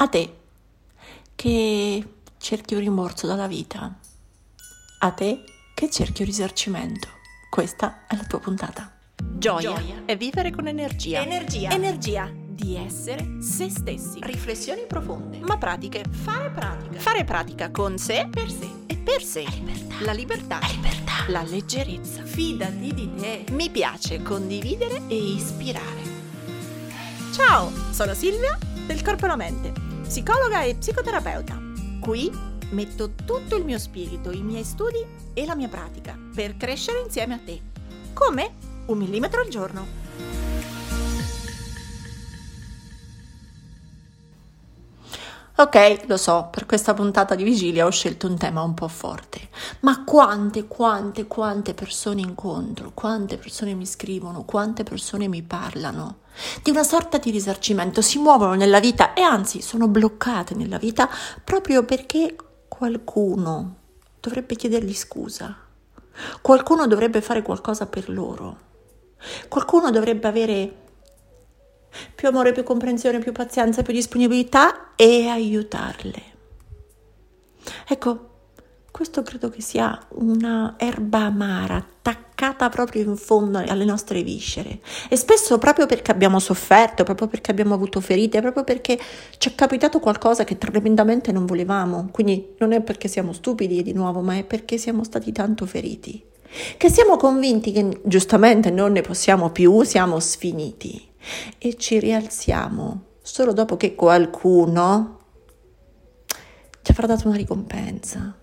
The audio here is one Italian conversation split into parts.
A te che cerchi un rimorso dalla vita. A te che cerchi un risarcimento. Questa è la tua puntata. Gioia, Gioia. è vivere con energia. Energia. Energia di essere se stessi. Riflessioni profonde. Ma pratiche. Fare pratica. Fare pratica con sé. Per sé. E per sé. La libertà. La libertà. La libertà. La leggerezza. Fidati di te. Mi piace condividere e ispirare. Ciao, sono Silvia del Corpo e la Mente, psicologa e psicoterapeuta. Qui metto tutto il mio spirito, i miei studi e la mia pratica per crescere insieme a te. Come? Un millimetro al giorno. Ok, lo so, per questa puntata di vigilia ho scelto un tema un po' forte, ma quante, quante, quante persone incontro, quante persone mi scrivono, quante persone mi parlano di una sorta di risarcimento, si muovono nella vita e anzi sono bloccate nella vita proprio perché qualcuno dovrebbe chiedergli scusa, qualcuno dovrebbe fare qualcosa per loro, qualcuno dovrebbe avere più amore, più comprensione, più pazienza, più disponibilità e aiutarle. Ecco, questo credo che sia una erba amara, attaccata proprio in fondo alle nostre viscere. E spesso proprio perché abbiamo sofferto, proprio perché abbiamo avuto ferite, proprio perché ci è capitato qualcosa che tremendamente non volevamo. Quindi non è perché siamo stupidi di nuovo, ma è perché siamo stati tanto feriti. Che siamo convinti che giustamente non ne possiamo più, siamo sfiniti e ci rialziamo. Solo dopo che qualcuno ci avrà dato una ricompensa,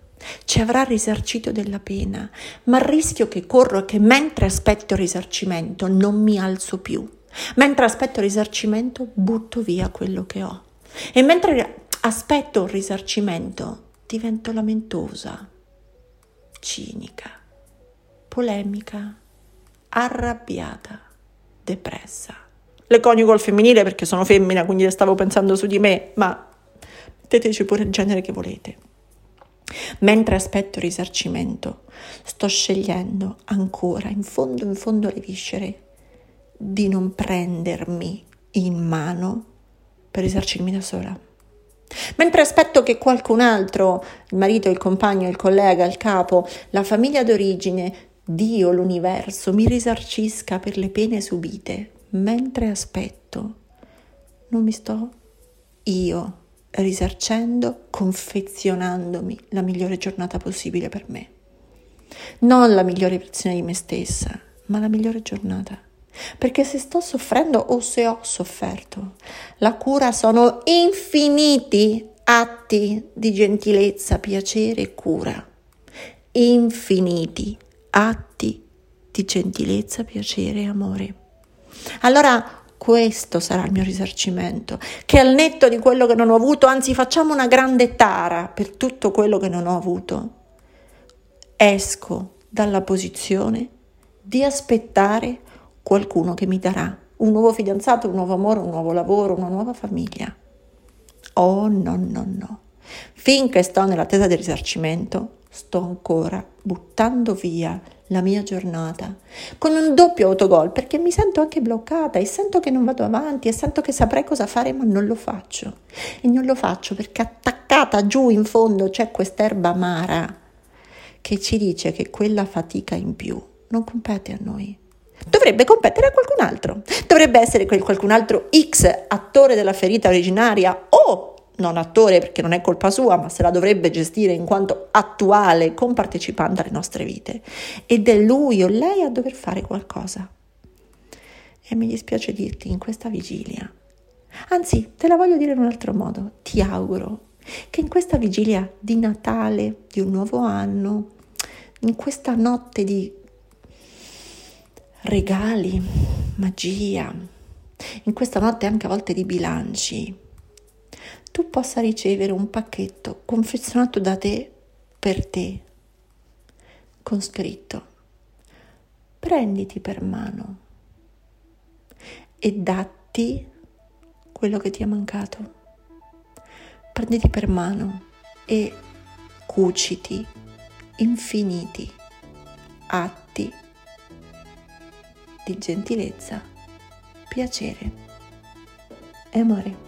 ci avrà risarcito della pena, ma il rischio che corro è che mentre aspetto il risarcimento non mi alzo più, mentre aspetto il risarcimento butto via quello che ho. E mentre aspetto il risarcimento divento lamentosa, cinica, polemica, arrabbiata, depressa le coniugo al femminile perché sono femmina, quindi stavo pensando su di me, ma metteteci pure il genere che volete. Mentre aspetto risarcimento, sto scegliendo ancora, in fondo, in fondo alle viscere, di non prendermi in mano per risarcirmi da sola. Mentre aspetto che qualcun altro, il marito, il compagno, il collega, il capo, la famiglia d'origine, Dio, l'universo, mi risarcisca per le pene subite, mentre aspetto, non mi sto io risarcendo, confezionandomi la migliore giornata possibile per me. Non la migliore versione di me stessa, ma la migliore giornata. Perché se sto soffrendo o se ho sofferto, la cura sono infiniti atti di gentilezza, piacere e cura. Infiniti atti di gentilezza, piacere e amore. Allora questo sarà il mio risarcimento, che al netto di quello che non ho avuto, anzi facciamo una grande tara per tutto quello che non ho avuto, esco dalla posizione di aspettare qualcuno che mi darà un nuovo fidanzato, un nuovo amore, un nuovo lavoro, una nuova famiglia. Oh no, no, no. Finché sto nell'attesa del risarcimento, sto ancora buttando via la mia giornata con un doppio autogol perché mi sento anche bloccata e sento che non vado avanti e sento che saprei cosa fare ma non lo faccio. E non lo faccio perché attaccata giù in fondo c'è quest'erba amara che ci dice che quella fatica in più non compete a noi. Dovrebbe competere a qualcun altro. Dovrebbe essere quel qualcun altro X attore della ferita originaria o non attore perché non è colpa sua, ma se la dovrebbe gestire in quanto attuale compartecipante alle nostre vite. Ed è lui o lei a dover fare qualcosa. E mi dispiace dirti in questa vigilia, anzi te la voglio dire in un altro modo, ti auguro che in questa vigilia di Natale, di un nuovo anno, in questa notte di regali, magia, in questa notte anche a volte di bilanci, tu possa ricevere un pacchetto confezionato da te per te, con scritto, prenditi per mano e datti quello che ti è mancato. Prenditi per mano e cuciti infiniti atti di gentilezza, piacere e amore.